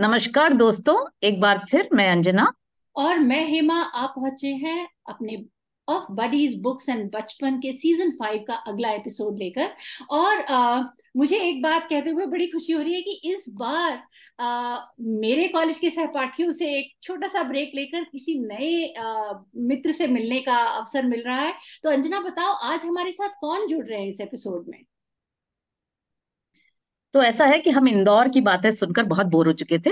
नमस्कार दोस्तों एक बार फिर मैं अंजना। और मैं हेमा आप पहुँचे हैं अपने ऑफ़ बडीज बुक्स एंड बचपन के सीज़न फाइव का अगला एपिसोड लेकर। और आ, मुझे एक बात कहते हुए बड़ी खुशी हो रही है कि इस बार आ, मेरे कॉलेज के सहपाठियों से एक छोटा सा ब्रेक लेकर किसी नए आ, मित्र से मिलने का अवसर मिल रहा है। तो अंजना बताओ आज हमारे साथ कौन जुड़ रहे हैं इस एपिसोड में? तो ऐसा है कि हम इंदौर की बातें सुनकर बहुत बोर हो चुके थे।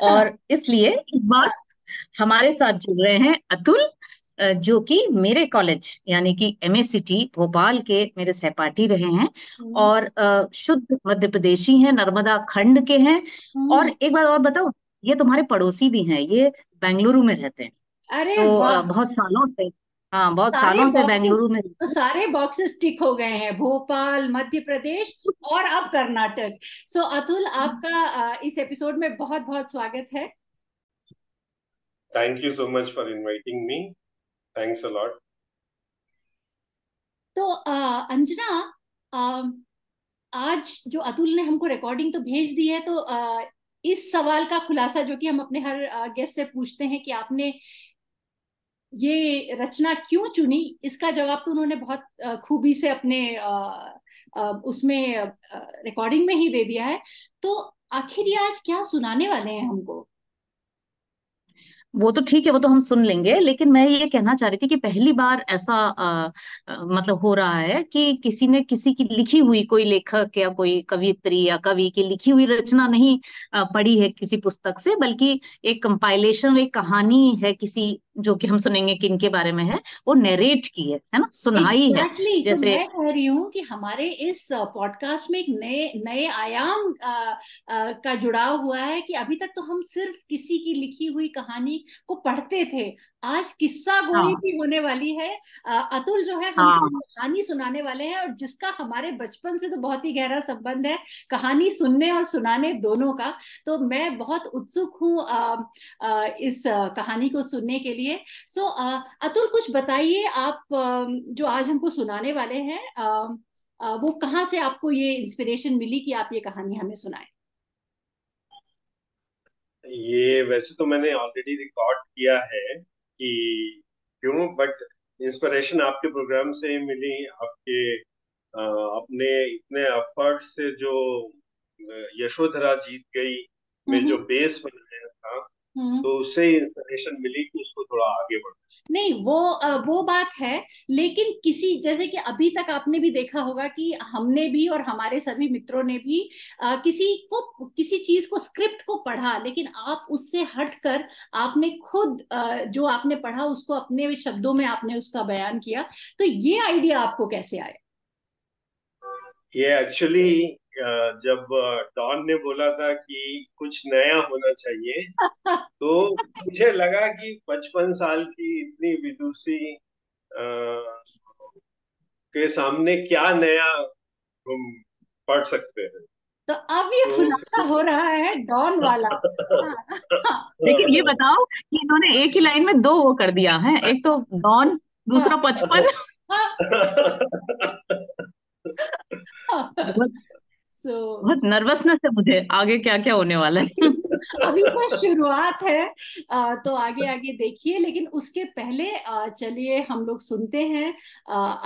और इसलिए इस बार हमारे साथ जुड़ रहे हैं अतुल जो कि मेरे कॉलेज यानी कि एमएसीटी भोपाल के मेरे सहपाठी रहे हैं। हम्म। और शुद्ध मध्य प्रदेशी हैं नर्मदा खंड के हैं। हम्म। और एक बार और बताओ ये तुम्हारे पड़ोसी भी हैं ये बेंगलुरु में रहते हैं। अरे तो बहुत सालों से हाँ बहुत सालों से बेंगलुरु में तो सारे बॉक्सेस टिक हो गए हैं भोपाल मध्य प्रदेश और अब कर्नाटक। सो so, अतुल आपका इस एपिसोड में बहुत बहुत स्वागत है। Thank you so much for inviting me thanks a lot तो अंजना आज जो अतुल ने हमको रिकॉर्डिंग तो भेज दी है तो इस सवाल का खुलासा जो कि हम अपने हर गेस्ट से पूछते हैं कि आपने ये रचना क्यों चुनी? इसका जवाब तो उन्होंने बहुत खूबी से अपने उसमें रिकॉर्डिंग में ही दे दिया है। तो आखिर ये आज क्या सुनाने वाले हैं हमको? वो तो ठीक है वो तो हम सुन लेंगे। लेकिन मैं ये कहना चाह रही थी कि पहली बार ऐसा आ, आ, मतलब हो रहा है कि किसी ने किसी की लिखी हुई कोई लेखक या कोई कवित्री या कवि की लिखी हुई रचना नहीं आ, पढ़ी है किसी पुस्तक से बल्कि एक कंपाइलेशन एक कहानी है किसी जो कि हम सुनेंगे किन के बारे में है वो नरेट की है है ना? सुनाई exactly, है तो जैसे तो मैं कह रही हूँ कि हमारे इस पॉडकास्ट में एक नए नए आयाम आ, आ, का जुड़ाव हुआ है कि अभी तक तो हम सिर्फ़ किसी की लिखी हुई कहानी को पढ़ते थे। आज किस्सा गोली हाँ. भी होने वाली है। अतुल जो है हम हाँ. कहानी सुनाने वाले हैं और जिसका हमारे बचपन से तो बहुत ही गहरा संबंध है कहानी सुनने और सुनाने दोनों का। तो मैं बहुत उत्सुक हूँ इस कहानी को सुनने के लिए। सो अतुल कुछ बताइए आप जो आज हमको सुनाने वाले हैं वो कहाँ से आपको ये इंस्पिरेशन मिली कि आप ये कहानी हमें सुनाए? ये वैसे तो मैंने ऑलरेडी रिकॉर्ड किया है कि क्यों बट इंस्पिरेशन आपके प्रोग्राम से मिली आपके आ, अपने इतने एफर्ट से जो यशोधरा जीत गई में जो बेस बनाया था हम्म। तो उससे इंस्पिरेशन मिली कि उसको थोड़ा आगे बढ़ नहीं वो वो बात है लेकिन किसी जैसे कि अभी तक आपने भी देखा होगा कि हमने भी और हमारे सभी मित्रों ने भी किसी को किसी चीज़ को स्क्रिप्ट को पढ़ा लेकिन आप उससे हटकर आपने खुद जो आपने पढ़ा उसको अपने शब्दों में आपने उसका बयान किया तो ये आइडिया आपको कैसे आया? ये एक्चुअली जब डॉन ने बोला था कि कुछ नया होना चाहिए तो मुझे लगा कि पचपन साल की इतनी विदुषी के सामने क्या नया हम पढ़ सकते हैं। तो अब ये तो खुलासा हो रहा है डॉन वाला। लेकिन ये बताओ कि इन्होंने एक ही लाइन में दो वो कर दिया है एक तो डॉन दूसरा पचपन। So, बहुत नर्वसनेस है मुझे। आगे क्या क्या होने वाला है? अभी तो शुरुआत है। तो आगे आगे देखिए लेकिन उसके पहले चलिए हम लोग सुनते हैं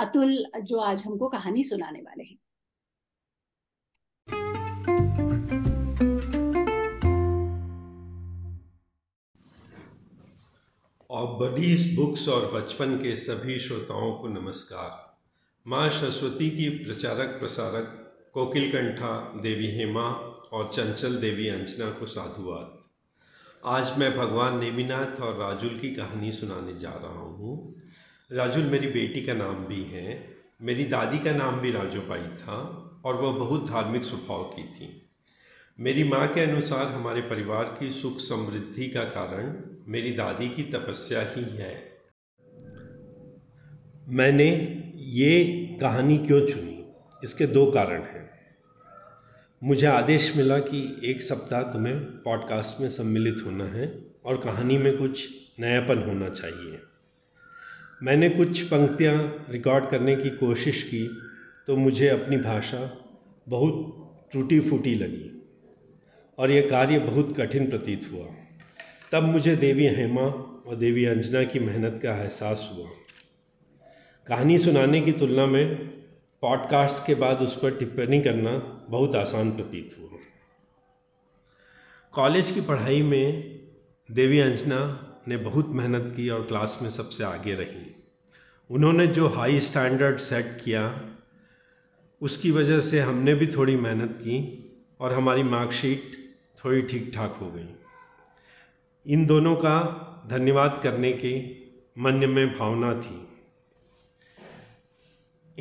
अतुल जो आज हमको कहानी सुनाने वाले हैं। और बडीज बुक्स और बचपन के सभी श्रोताओं को नमस्कार। माँ सरस्वती की प्रचारक प्रसारक कोकिल कंठा देवी हेमा और चंचल देवी अंजना को साधुवाद। आज मैं भगवान नेमिनाथ और राजुल की कहानी सुनाने जा रहा हूँ। राजुल, मेरी बेटी का नाम भी है। मेरी दादी का नाम भी राजोबाई था और वह बहुत धार्मिक स्वभाव की थी। मेरी माँ के अनुसार हमारे परिवार की सुख समृद्धि का कारण मेरी दादी की तपस्या ही है। मैंने ये कहानी क्यों चुनी? इसके दो कारण हैं। मुझे आदेश मिला कि एक सप्ताह तुम्हें पॉडकास्ट में सम्मिलित होना है और कहानी में कुछ नयापन होना चाहिए। मैंने कुछ पंक्तियाँ रिकॉर्ड करने की कोशिश की तो मुझे अपनी भाषा बहुत टूटी फूटी लगी और यह कार्य बहुत कठिन प्रतीत हुआ। तब मुझे देवी हेमा और देवी अंजना की मेहनत का एहसास हुआ। कहानी सुनाने की तुलना में पॉडकास्ट के बाद उस पर टिप्पणी करना बहुत आसान प्रतीत हुआ। कॉलेज की पढ़ाई में देवी अंजना ने बहुत मेहनत की और क्लास में सबसे आगे रही। उन्होंने जो हाई स्टैंडर्ड सेट किया, उसकी वजह से हमने भी थोड़ी मेहनत की और हमारी मार्कशीट थोड़ी ठीक ठाक हो गई। इन दोनों का धन्यवाद करने की मन में भावना थी।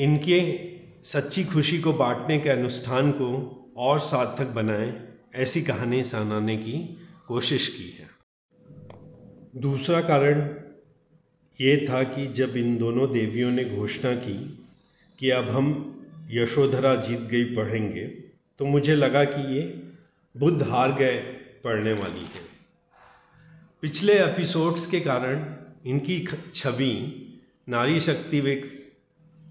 इनके सच्ची खुशी को बांटने के अनुष्ठान को और सार्थक बनाए, ऐसी कहानी सुनाने की कोशिश की है। दूसरा कारण ये था कि जब इन दोनों देवियों ने घोषणा की कि अब हम यशोधरा जीत गई पढ़ेंगे तो मुझे लगा कि ये बुद्ध हार गए पढ़ने वाली है। पिछले एपिसोड्स के कारण इनकी छवि, नारी शक्ति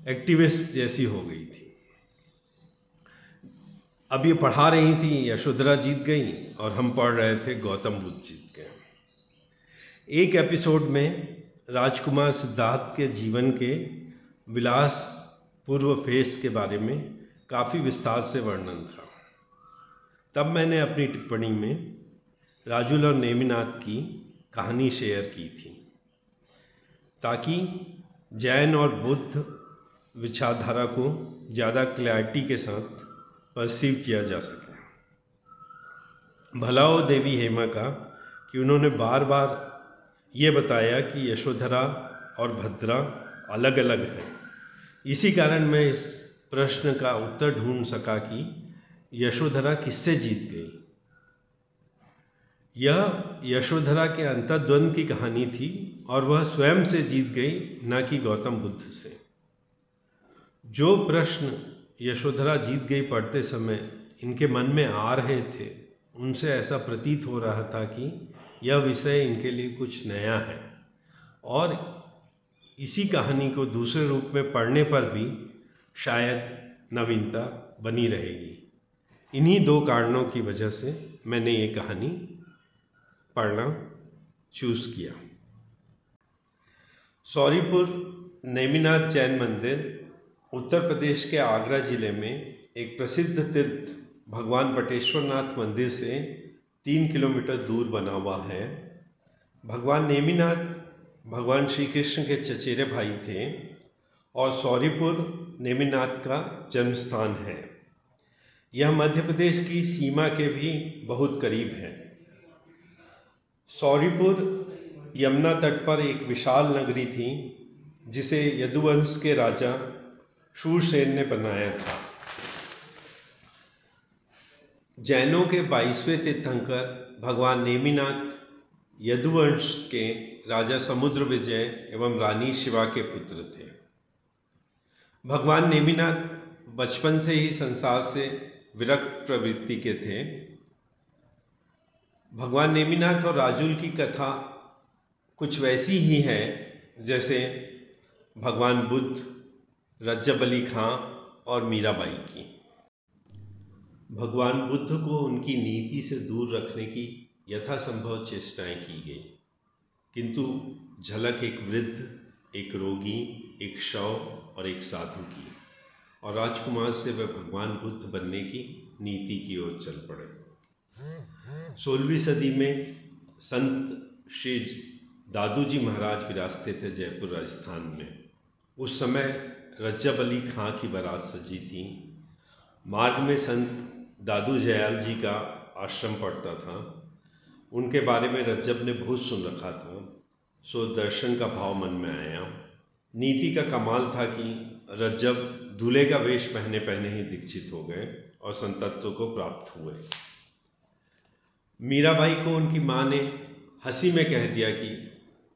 एक्टिविस्ट जैसी हो गई थी। अब ये पढ़ा रही थी, यशोधरा जीत गई और हम पढ़ रहे थे गौतम बुद्ध जीत गए। एक एपिसोड में राजकुमार सिद्धार्थ के जीवन के विलास पूर्व फेस के बारे में काफ़ी विस्तार से वर्णन था। तब मैंने अपनी टिप्पणी में राजुल और नेमिनाथ की कहानी शेयर की थी, ताकि जैन और बुद्ध विचारधारा को ज़्यादा क्लैरिटी के साथ परसीव किया जा सके। भला हो देवी हेमा का कि उन्होंने बार बार ये बताया कि यशोधरा और भद्रा अलग अलग हैं। इसी कारण मैं इस प्रश्न का उत्तर ढूंढ सका कि यशोधरा किससे जीत गई? यह यशोधरा के अंतर्द्वंद की कहानी थी और वह स्वयं से जीत गई, न कि गौतम बुद्ध से। जो प्रश्न यशोधरा जीत गई पढ़ते समय इनके मन में आ रहे थे, उनसे ऐसा प्रतीत हो रहा था कि यह विषय इनके लिए कुछ नया है। और इसी कहानी को दूसरे रूप में पढ़ने पर भी शायद नवीनता बनी रहेगी। इन्हीं दो कारणों की वजह से मैंने ये कहानी पढ़ना चूज़ किया। सौरीपुर नेमिनाथ जैन मंदिर उत्तर प्रदेश के आगरा ज़िले में एक प्रसिद्ध तीर्थ भगवान बटेश्वर नाथ मंदिर से तीन किलोमीटर दूर बना हुआ है। भगवान नेमिनाथ, भगवान श्री कृष्ण के चचेरे भाई थे और सौरीपुर नेमिनाथ का जन्म स्थान है। यह मध्य प्रदेश की सीमा के भी बहुत करीब है। सौरीपुर यमुना तट पर एक विशाल नगरी थी, जिसे यदुवंश के राजा शूरसेन ने बनाया था। जैनों के बाईसवें तीर्थंकर भगवान नेमिनाथ यदुवंश के राजा समुद्र विजय एवं रानी शिवा के पुत्र थे। भगवान नेमिनाथ बचपन से ही संसार से विरक्त प्रवृत्ति के थे। भगवान नेमिनाथ और राजुल की कथा कुछ वैसी ही है, जैसे भगवान बुद्ध रज्जब अली खां और मीराबाई की। भगवान बुद्ध को उनकी नीति से दूर रखने की यथासंभव चेष्टाएँ की गई। किंतु झलक एक वृद्ध, एक रोगी, एक शव और एक साधु की, और राजकुमार से वह भगवान बुद्ध बनने की नीति की ओर चल पड़े। सोलहवीं सदी में संत श्री दादू जी महाराज विरासते थे जयपुर राजस्थान में। उस समय रज्जब अली खां की बारात सजी थी। मार्ग में संत दादू जयाल जी का आश्रम पड़ता था। उनके बारे में रज्जब ने बहुत सुन रखा था, सो दर्शन का भाव मन में आया। नीति का कमाल था कि रज्जब दूल्हे का वेश पहने पहने ही दीक्षित हो गए और संतत्व को प्राप्त हुए। मीराबाई को उनकी माँ ने हँसी में कह दिया कि,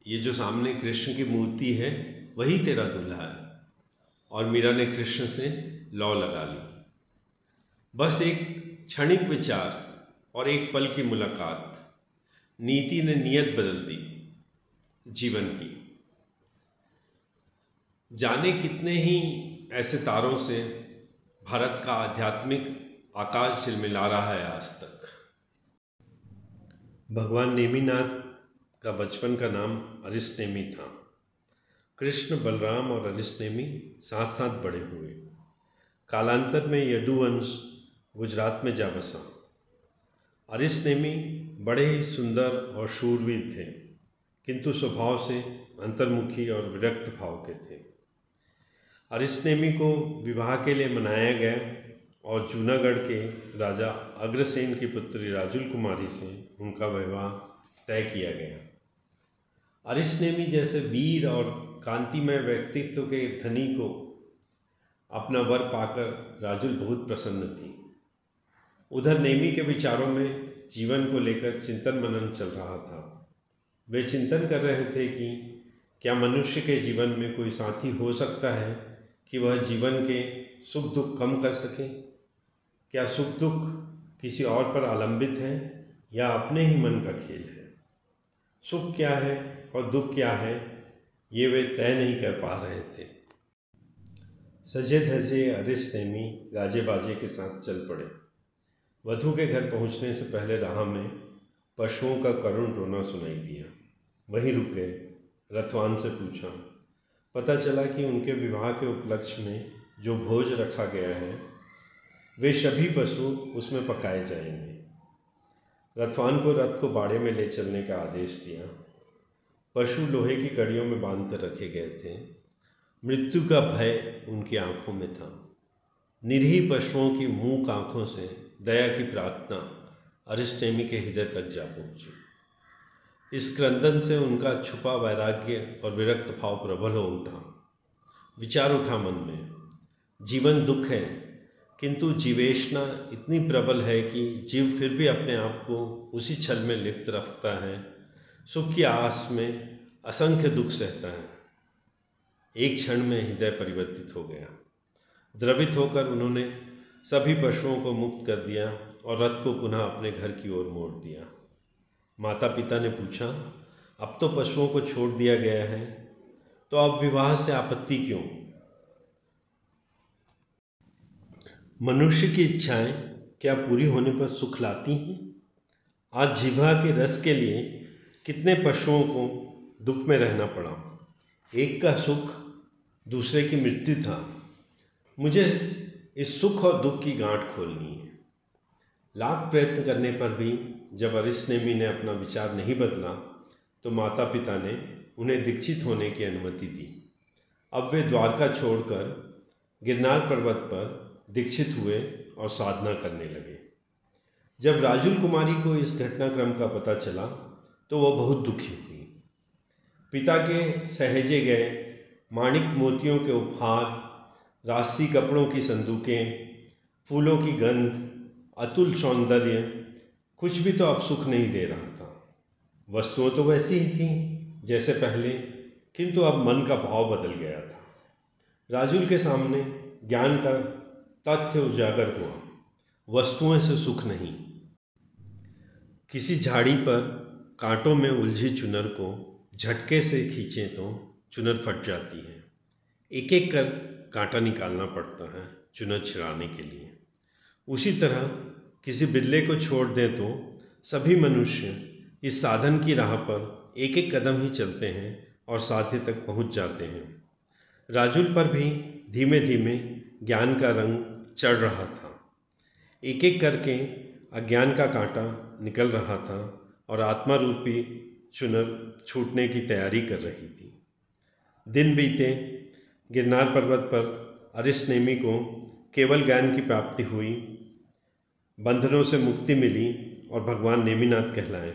ये जो सामने कृष्ण की मूर्ति है, वही तेरा दूल्हा है। और मीरा ने कृष्ण से लौ लगा ली। बस एक क्षणिक विचार और एक पल की मुलाकात। नीति ने नियत बदल दी जीवन की। जाने कितने ही ऐसे तारों से भारत का आध्यात्मिक आकाश झिलमिला रहा है आज तक। भगवान नेमीनाथ का बचपन का नाम अरिस्नेमी था। कृष्ण, बलराम और अरिस्नेमी साथ साथ बड़े हुए। कालांतर में यदुवंश गुजरात में जा बसा। अरिस्नेमी बड़े ही सुंदर और शूरवीर थे, किंतु स्वभाव से अंतर्मुखी और विरक्त भाव के थे। अरिस्नेमी को विवाह के लिए मनाया गया और जूनागढ़ के राजा अग्रसेन की पुत्री राजुल कुमारी से उनका विवाह तय किया गया। अरिस्नेमी जैसे वीर और कांतिमय व्यक्तित्व के धनी को अपना वर पाकर राजुल बहुत प्रसन्न थी। उधर नेमी के विचारों में जीवन को लेकर चिंतन मनन चल रहा था। वे चिंतन कर रहे थे कि क्या मनुष्य के जीवन में कोई साथी हो सकता है कि वह जीवन के सुख दुख कम कर सके? क्या सुख दुख किसी और पर आलंबित है या अपने ही मन का खेल है? सुख क्या है और दुख क्या है ये वे तय नहीं कर पा रहे थे। सजे धजे अरिस नेमी गाजे बाजे के साथ चल पड़े। वधु के घर पहुँचने से पहले राह में पशुओं का करुण रोना सुनाई दिया। वहीं रुक रथवान से पूछा, पता चला कि उनके विवाह के उपलक्ष्य में जो भोज रखा गया है, वे सभी पशु उसमें पकाए जाएँगे। रथवान को रथ को बाड़े में ले चलने का आदेश दिया। पशु लोहे की कड़ियों में बाँध कर रखे गए थे। मृत्यु का भय उनकी आँखों में था। निरीह पशुओं की मूक आँखों से दया की प्रार्थना अरिस्टेमी के हृदय तक जा पहुँची। इस क्रंदन से उनका छुपा वैराग्य और विरक्त भाव प्रबल हो उठा। विचार उठा मन में, जीवन दुख है, किंतु जीवेशना इतनी प्रबल है कि जीव फिर भी अपने आप को उसी छल में लिप्त रखता है सुख की आस में असंख्य दुख सहता है। एक क्षण में हृदय परिवर्तित हो गया। द्रवित होकर उन्होंने सभी पशुओं को मुक्त कर दिया और रथ को पुनः अपने घर की ओर मोड़ दिया। माता पिता ने पूछा, अब तो पशुओं को छोड़ दिया गया है तो अब विवाह से आपत्ति क्यों? मनुष्य की इच्छाएँ क्या पूरी होने पर सुख लाती हैं? आज जिभा के रस के लिए कितने पशुओं को दुख में रहना पड़ा? एक का सुख, दूसरे की मृत्यु था। मुझे इस सुख और दुख की गांठ खोलनी है। लाख प्रयत्न करने पर भी जब अरिस्नेमी ने अपना विचार नहीं बदला तो माता पिता ने उन्हें दीक्षित होने की अनुमति दी। अब वे द्वारका छोड़कर गिरनार पर्वत पर दीक्षित हुए और साधना करने लगे। जब राजुल कुमारी को इस घटनाक्रम का पता चला तो वह बहुत दुखी हुई। पिता के सहेजे गए, माणिक मोतियों के उपहार राशि कपड़ों की संदूकें, फूलों की गंध, अतुल सौंदर्य, कुछ भी तो अब सुख नहीं दे रहा था। वस्तुएँ तो वैसी ही थीं जैसे पहले, किंतु अब मन का भाव बदल गया था। राजुल के सामने ज्ञान का तथ्य उजागर हुआ। वस्तुएँ से सुख नहीं। किसी झाड़ी पर कांटों में उलझी चुनर को झटके से खींचें तो चुनर फट जाती है। एक एक कर कांटा निकालना पड़ता है चुनर छिड़ाने के लिए। उसी तरह किसी बिल्ले को छोड़ दें तो सभी मनुष्य इस साधन की राह पर एक एक कदम ही चलते हैं और साथी तक पहुँच जाते हैं। राजुल पर भी धीमे धीमे ज्ञान का रंग चढ़ रहा था। एक एक करके अज्ञान का कांटा निकल रहा था। और आत्मा रूपी चुनर छूटने की तैयारी कर रही थी। दिन बीते, गिरनार पर्वत पर अरिस्नेमी को केवल ज्ञान की प्राप्ति हुई। बंधनों से मुक्ति मिली और भगवान नेमीनाथ कहलाए।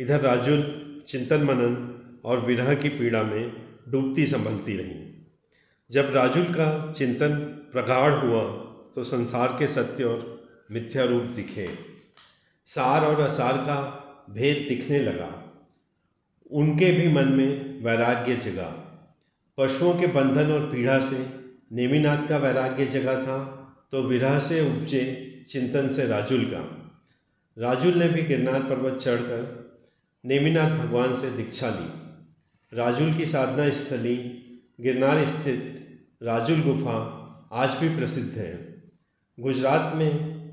इधर राजुल चिंतन मनन और विरह की पीड़ा में डूबती संभलती रही। जब राजुल का चिंतन प्रगाढ़ हुआ तो संसार के सत्य और मिथ्या रूप दिखे। सार और असार का भेद दिखने लगा। उनके भी मन में वैराग्य जगा। पशुओं के बंधन और पीड़ा से नेमिनाथ का वैराग्य जगा था तो विरह से उपजे चिंतन से राजुल का। राजुल ने भी गिरनार पर्वत चढ़कर नेमिनाथ भगवान से दीक्षा ली। राजुल की साधना स्थली गिरनार स्थित राजुल गुफा आज भी प्रसिद्ध है। गुजरात में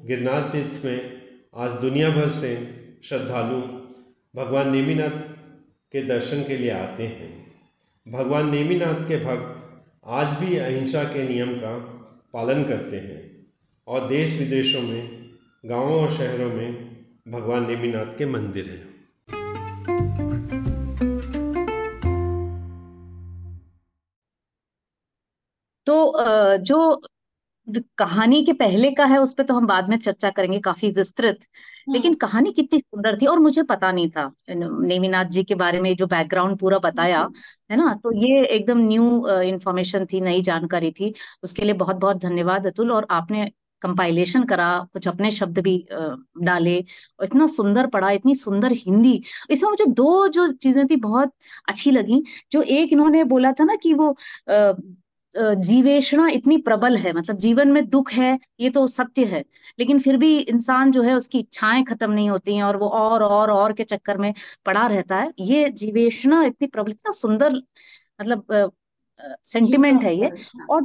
गिरनार तीर्थ में आज दुनिया भर से श्रद्धालु भगवान नेमीनाथ के दर्शन के लिए आते हैं। भगवान नेमीनाथ के भक्त आज भी अहिंसा के नियम का पालन करते हैं और देश विदेशों में, गाँवों और शहरों में भगवान नेमीनाथ के मंदिर हैं। तो जो कहानी के पहले का है उस पर तो हम बाद में चर्चा करेंगे काफ़ी विस्तृत। लेकिन हम्म कहानी कितनी सुंदर थी और मुझे पता नहीं था नेमिनाथ जी के बारे में जो बैकग्राउंड पूरा बताया हम्म। है ना? तो ये एकदम न्यू इंफॉर्मेशन थी नई जानकारी थी। उसके लिए बहुत बहुत धन्यवाद अतुल और आपने कंपाइलेशन करा कुछ अपने शब्द भी अ, डाले और इतना सुंदर पढ़ा इतनी सुंदर हिंदी। इसमें मुझे दो जो चीज़ें थी बहुत अच्छी लगी जो एक इन्होंने बोला था ना कि वो अ, इतनी प्रबल है मतलब जीवन में दुख है ये तो सत्य है लेकिन फिर भी इंसान जो है उसकी इच्छाएँ खत्म नहीं होती हैं और वो और और और के चक्कर में पड़ा रहता है। ये जीवेषणा इतनी प्रबल इतना सुंदर मतलब सेंटिमेंट है ये। हाँ और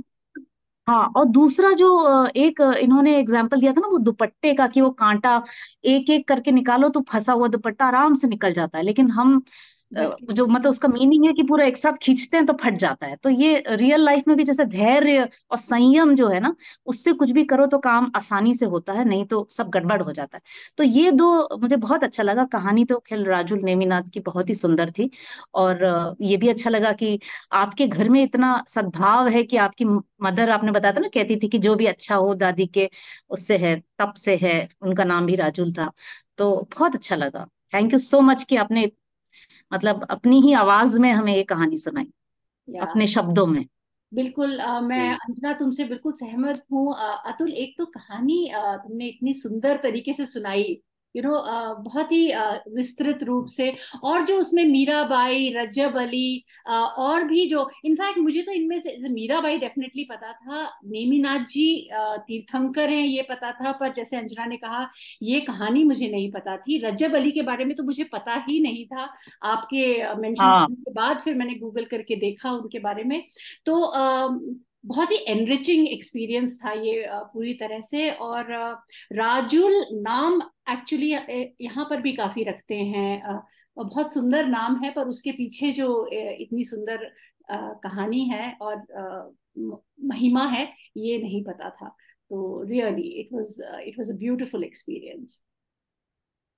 हाँ और दूसरा जो एक इन्होंने एग्ज़ाम्पल दिया था ना वो दुपट्टे का कि वो कांटा एक एक करके निकालो तो फंसा हुआ दुपट्टा आराम से निकल जाता है लेकिन हम जो मतलब उसका मीनिंग है कि पूरा एक साथ खींचते हैं तो फट जाता है। तो ये रियल लाइफ में भी जैसे धैर्य और संयम जो है ना उससे कुछ भी करो तो काम आसानी से होता है नहीं तो सब गड़बड़ हो जाता है। तो ये दो मुझे बहुत अच्छा लगा। कहानी तो खेल राजुल नेमीनाथ की बहुत ही सुंदर थी और ये भी अच्छा लगा कि आपके घर में इतना सद्भाव है कि आपकी मदर आपने बताया था ना कहती थी कि जो भी अच्छा हो दादी के उससे है तब से है उनका नाम भी राजुल था। तो बहुत अच्छा लगा। थैंक यू सो मच कि आपने मतलब अपनी ही आवाज़ में हमें ये कहानी सुनाई अपने शब्दों में। बिल्कुल आ, मैं अंजना तुमसे बिल्कुल सहमत हूँ। अतुल एक तो कहानी आ, तुमने इतनी सुंदर तरीके से सुनाई। यू नो बहुत ही विस्तृत रूप से और जो उसमें मीराबाई रज्जब अली और भी जो इनफैक्ट मुझे तो इनमें से मीराबाई डेफिनेटली पता था नेमिनाथ जी तीर्थंकर हैं ये पता था पर जैसे अंजना ने कहा ये कहानी मुझे नहीं पता थी। रज्जब अली के बारे में तो मुझे पता ही नहीं था। आपके मेंशन हाँ। के बाद फिर मैंने गूगल करके देखा उनके बारे में। तो बहुत ही एनरिचिंग एक्सपीरियंस था ये पूरी तरह से। और राजुल नाम एक्चुअली यहाँ पर भी काफ़ी रखते हैं। बहुत सुंदर नाम है पर उसके पीछे जो इतनी सुंदर कहानी है और महिमा है ये नहीं पता था। तो really it was it was a beautiful experience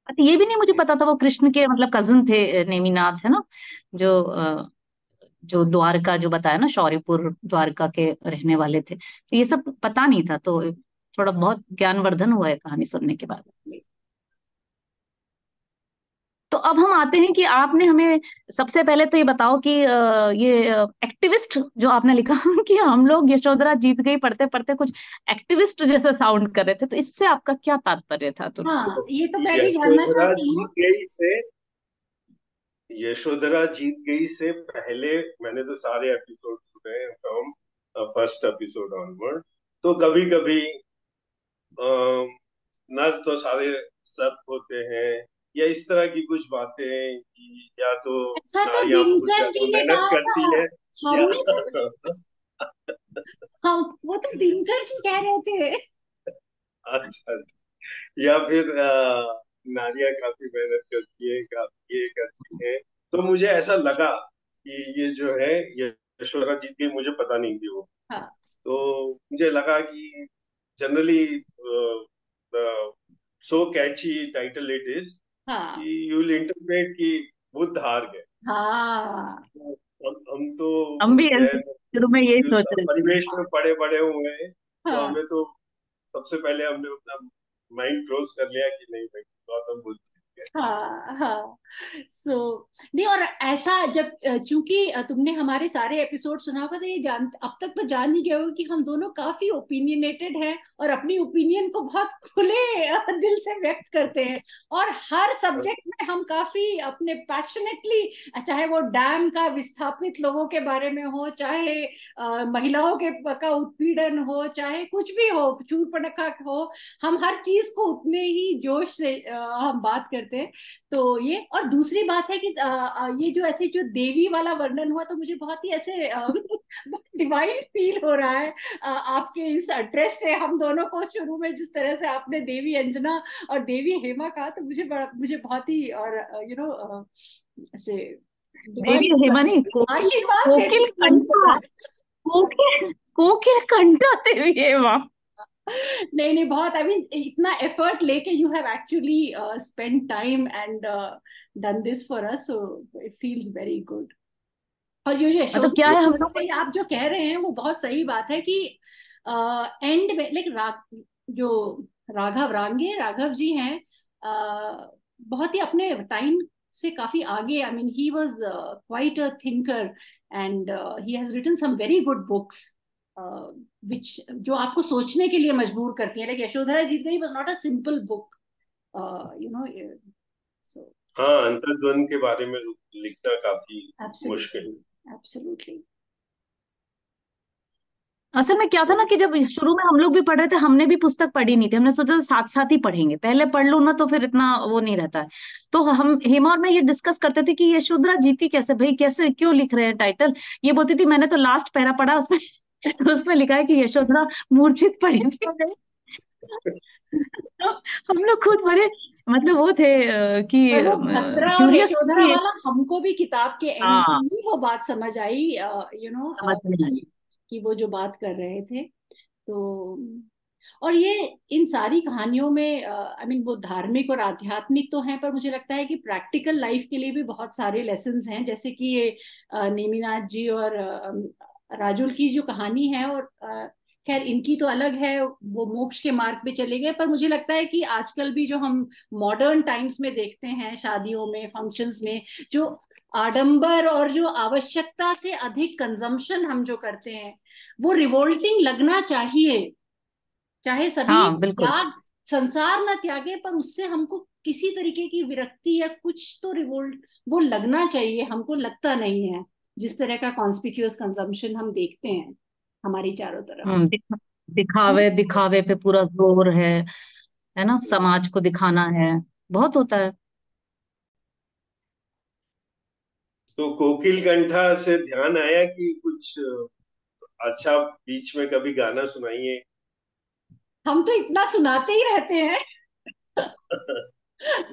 अच्छा, ये भी नहीं मुझे पता था वो कृष्ण के मतलब कज़न थे नेमिनाथ है ना? जो जो द्वारका जो बताया ना शौर्यपुर द्वारका के रहने वाले थे तो ये सब पता नहीं था तो थोड़ा बहुत ज्ञानवर्धन हुआ है कहानी सुनने के बाद। तो अब हम आते हैं कि आपने हमें सबसे पहले तो ये बताओ कि अ, ये एक्टिविस्ट जो आपने लिखा कि हम लोग यशोधरा जीत गई पढ़ते पढ़ते कुछ एक्टिविस्ट जैसा साउंड कर रहे थे तो इससे आपका क्या तात्पर्य था तो हाँ ये तो मैं भी जानना चाहती हूँ। यशोधरा जीत गई से पहले मैंने तो सारे एपिसोड सुने फ्रॉम फ़र्स्ट एपिसोड ऑनवर्ड तो कभी कभी नर तो सारे सब होते हैं या इस तरह की कुछ बातें कि या तो ऐसा तो दिनकर जी ने मेहनत कहा करती है। हमने तो हम वो तो दिनकर जी कह रहे थे। अच्छा या फिर अ, नारियाँ काफ़ी मेहनत करती है काफ़ी ये करती है। तो मुझे ऐसा लगा कि ये जो है ये यशोधरा जीत गई मुझे पता नहीं थी वो। हाँ। तो मुझे लगा कि generally so catchy title it is हाँ। कि यू विल इंटरप्रेट कि बुद्ध हार गए। हाँ। तो हम हम तो हम भी शुरू में यही सोच रहे परिवेश में पड़े बड़े हुए हैं हाँ. तो हाँ। हमें तो सबसे पहले हमने अपना माइंड क्लोज कर लिया कि नहीं भाई? गौतम बुद्ध हाँ हाँ। सो नहीं, और ऐसा जब चूँकि तुमने हमारे सारे एपिसोड सुना होगा तो ये जान, अब तक तो जान ही गए हो कि हम दोनों काफ़ी ओपिनियनेटेड हैं और अपनी ओपिनियन को बहुत खुले दिल से व्यक्त करते हैं। और हर सब्जेक्ट में हम काफ़ी अपने पैशनेटली चाहे वो डैम का विस्थापित लोगों के बारे में हो, चाहे महिलाओं के का उत्पीड़न हो, चाहे कुछ भी हो, चूर पटखा हो, हम हर चीज़ को उतने ही जोश से हम बात करते करते हैं। तो ये और दूसरी बात है कि ये जो ऐसे जो देवी वाला वर्णन हुआ तो मुझे बहुत ही ऐसे डिवाइन फील हो रहा है। आपके इस एड्रेस से हम दोनों को शुरू में जिस तरह से आपने देवी अंजना और देवी हेमा कहा तो मुझे बड़ा मुझे बहुत ही और यू नो ऐसे देवी हेमा नहीं कोकिल कंठा कोकिल कंठा देवी हेमा। नहीं नहीं बहुत आई मीन इतना एफर्ट लेके you have actually spend time and done this for us so it feels very good और ये जो तो क्या है हम लोग आप जो कह रहे हैं वो बहुत सही बात है कि एंड uh, में लाइक राग जो राघव रांगे राघव जी हैं uh, बहुत ही अपने टाइम से काफ़ी आगे I mean he was quite a thinker and he has written some very good books which जो आपको सोचने के लिए मजबूर करती है। Like Yashodhara Jeetgayi was not a simple book you know so हाँ अंतर्द्वंद के बारे में लिखना काफ़ी मुश्किल है। एब्सोल्युटली असल में क्या था ना कि जब शुरू में हम लोग भी पढ़ रहे थे हमने भी पुस्तक पढ़ी नहीं थी। हमने सोचा साथ साथ ही पढ़ेंगे। पहले पढ़ लो ना तो फिर इतना वो नहीं रहता। है तो हम हेमा और मैं ये डिस्कस करते थे कि यशोधरा जीती कैसे? भाई कैसे क्यों लिख रहे हैं टाइटल ये बोलती थी मैंने तो लास्ट पैरा पढ़ा उसमें तो उसमें लिखा है कि यशोधरा मूर्छित पड़ी थी। तो हम लोग खुद बड़े मतलब वो थे कि यशोधरा वाला हमको भी किताब के एंड हाँ। में वो बात समझ आई यू नो कि वो जो बात कर रहे थे। तो और ये इन सारी कहानियों में आई मीन वो धार्मिक और आध्यात्मिक तो हैं पर मुझे लगता है कि प्रैक्टिकल लाइफ के लिए भी बहुत सारे लेसन हैं जैसे कि ये नेमिनाथ जी और राजुल की जो कहानी है और खैर इनकी तो अलग है वो मोक्ष के मार्ग पे चले गए पर मुझे लगता है कि आजकल भी जो हम मॉडर्न टाइम्स में देखते हैं शादियों में फ़ंक्शंस में जो आडंबर और जो आवश्यकता से अधिक कंजम्पशन हम जो करते हैं वो रिवोल्टिंग लगना चाहिए। चाहे सभी हाँ, त्याग संसार न त्यागे पर उससे हमको किसी तरीके की विरक्ति या कुछ तो रिवोल्ट वो लगना चाहिए हमको लगता नहीं है। जिस तरह का कॉन्स्पिक्यूस कंजम्पशन हम देखते हैं हमारी चारों तरफ़। हम्म, दिखावे दिखावे पे पूरा ज़ोर है है ना? समाज को दिखाना है बहुत होता है। तो कोकिल कंठा से ध्यान आया कि कुछ अच्छा बीच में कभी गाना सुनाइए? हम तो इतना सुनाते ही रहते हैं।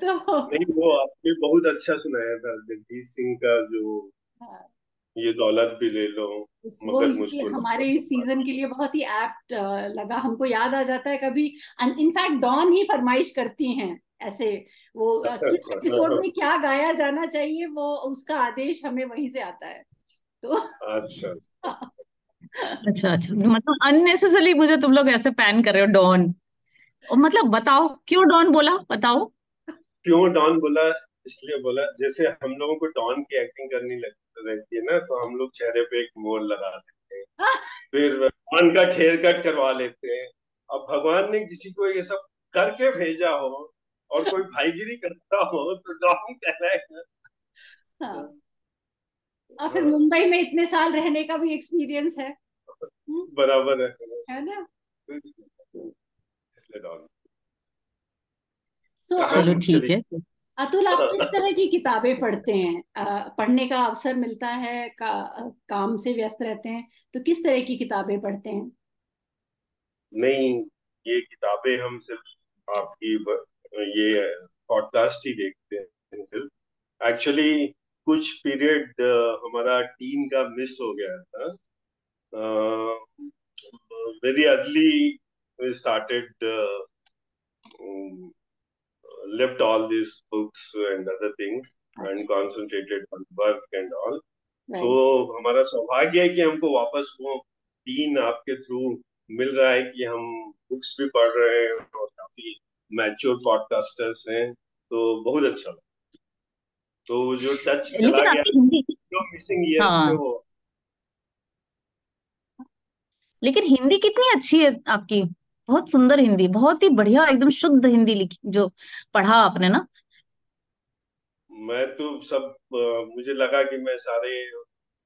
तो नहीं वो आपने बहुत अच्छा सुनाया था जगजीत सिंह का जो हाँ। ये दौलत भी ले लो मगर हमारे इस सीज़न के लिए बहुत ही एप्ट लगा। हमको याद आ जाता है कभी इनफैक्ट डॉन ही फरमाइश करती हैं ऐसे। वो अच्छा, किस एपिसोड अच्छा, में क्या गाया जाना चाहिए वो उसका आदेश हमें वहीं से आता है। तो अच्छा। अच्छा अच्छा। मतलब अननेसेसरली मुझे तुम लोग ऐसे पैन कर रहे हो डॉन और मतलब बताओ क्यों डॉन बोला? बताओ। क्यों डॉन बोला? इसलिए बोला जैसे हम लोगों को डॉन की एक्टिंग करनी लग। रहती है ना तो हम लोग चेहरे पे एक मोर लगा देते हैं। फिर डॉन का हेयर कट करवा लेते हैं। अब भगवान ने किसी को ये सब करके भेजा हो और कोई भाईगिरी करता हो तो डॉन कहलाएगा। हाँ। और फिर मुंबई में इतने साल रहने का भी एक्सपीरियंस है। बराबर है। है ना? इसलिए सो चलो ठीक है। अतुल आप किस तरह की किताबें पढ़ते हैं? पढ़ने का अवसर मिलता है का, काम से व्यस्त रहते हैं तो किस तरह की किताबें पढ़ते हैं? नहीं ये किताबें हम सिर्फ़ आपकी ये पॉडकास्ट ही देखते हैं सिर्फ़। एक्चुअली कुछ पीरियड हमारा टीम का मिस हो गया था। Very early started left all these books and other things and concentrated on work and all. तो हमारा सौभाग्य है कि हमको वापस वो तीन आपके थ्रू मिल रहा है कि हम बुक्स भी पढ़ रहे हैं और काफ़ी मैच्योर पॉडकास्टर्स हैं। तो बहुत अच्छा लगा। तो जो टच चला गया जो मिसिंग ईयर हाँ। वो। लेकिन हिंदी कितनी अच्छी है आपकी? बहुत सुंदर हिंदी बहुत ही बढ़िया एकदम शुद्ध हिंदी लिखी जो पढ़ा आपने ना। मैं तो सब मुझे लगा कि मैं सारे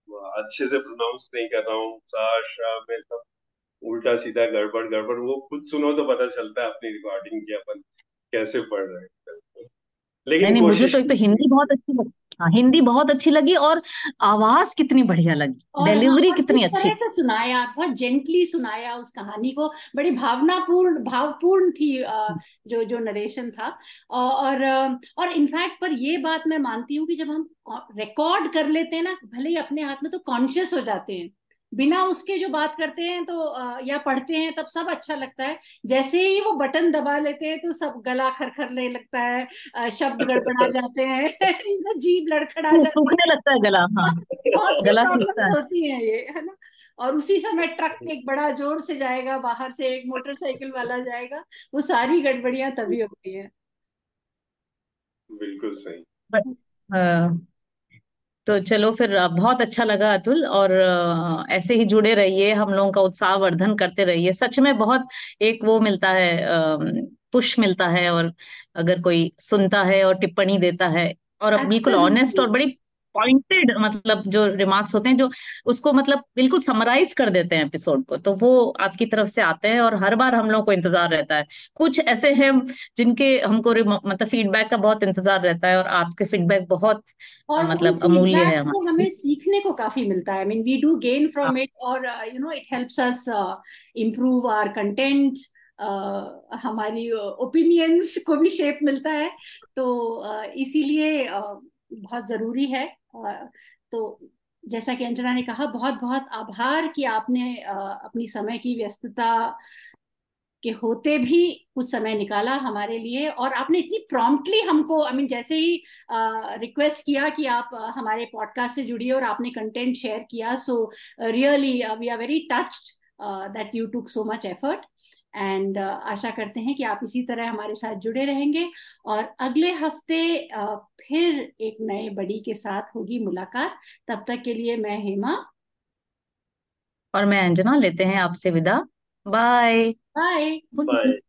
अच्छे से प्रोनाउंस नहीं कर रहा हूँ। सा शा में सब उल्टा सीधा गड़बड़ गड़बड़ वो खुद सुनो तो पता चलता है अपनी रिकॉर्डिंग की अपन कैसे पढ़ रहे हैं। लेकिन नहीं मुझे कोशिश तो एक तो हिंदी बहुत अच्छी लगी हाँ हिंदी बहुत अच्छी लगी और आवाज़ कितनी बढ़िया लगी। हाँ डिलीवरी और कितनी अच्छी। से सुनाया बहुत जेंटली सुनाया उस कहानी को। बड़ी भावनापूर्ण भावपूर्ण थी जो जो नरेशन था। और और और इनफैक्ट पर ये बात मैं मानती हूँ कि जब हम रिकॉर्ड कर लेते हैं ना भले ही अपने हाथ में तो कॉन्शियस हो जाते हैं। बिना उसके जो बात करते हैं तो या पढ़ते हैं तब सब अच्छा लगता है। जैसे ही वो बटन दबा लेते हैं तो सब गला खरखरने लगता है शब्द गड़बड़ा जाते हैं जीभ लड़खड़ा जाती है। सूखने लगता है गला हाँ। गला सूखता है। होती हैं ये है ना? और उसी समय ट्रक एक बड़ा ज़ोर से जाएगा बाहर से एक मोटरसाइकिल वाला जाएगा वो सारी गड़बड़ियाँ तभी होती है। बिल्कुल सही। बट हाँ, तो चलो फिर बहुत अच्छा लगा अतुल और ऐसे ही जुड़े रहिए हम लोगों का उत्साह वर्धन करते रहिए। सच में बहुत एक वो मिलता है पुश मिलता है और अगर कोई सुनता है और टिप्पणी देता है और बिल्कुल ऑनेस्ट और बड़ी पॉइंटेड मतलब जो रिमार्क्स होते हैं जो उसको मतलब बिल्कुल समराइज कर देते हैं एपिसोड को तो वो आपकी तरफ़ से आते हैं और हर बार हम लोग को इंतज़ार रहता है। कुछ ऐसे हैं जिनके हमको मतलब फीडबैक का बहुत इंतज़ार रहता है और आपके फीडबैक बहुत और मतलब अमूल्य है से हमारे। हमें सीखने को काफ़ी मिलता है। I mean we do gain from it और you know it helps us improve our content Uh, हमारी ओपिनियंस को भी शेप मिलता है। तो uh, इसीलिए uh, बहुत ज़रूरी है। तो जैसा कि अंजना ने कहा बहुत बहुत आभार कि आपने अपनी समय की व्यस्तता के होते भी कुछ समय निकाला हमारे लिए और आपने इतनी प्रॉम्प्टली हमको आई I मीन mean, जैसे ही रिक्वेस्ट किया कि आप हमारे पॉडकास्ट से जुड़िए और आपने कंटेंट शेयर किया so really we are very touched that you took so much effort and आशा करते हैं कि आप इसी तरह हमारे साथ जुड़े रहेंगे और अगले हफ़्ते uh, फिर एक नए बड़ी के साथ होगी मुलाकात। तब तक के लिए मैं हेमा। और मैं अंजना लेते हैं आपसे विदा। बाय। बाय। बाय।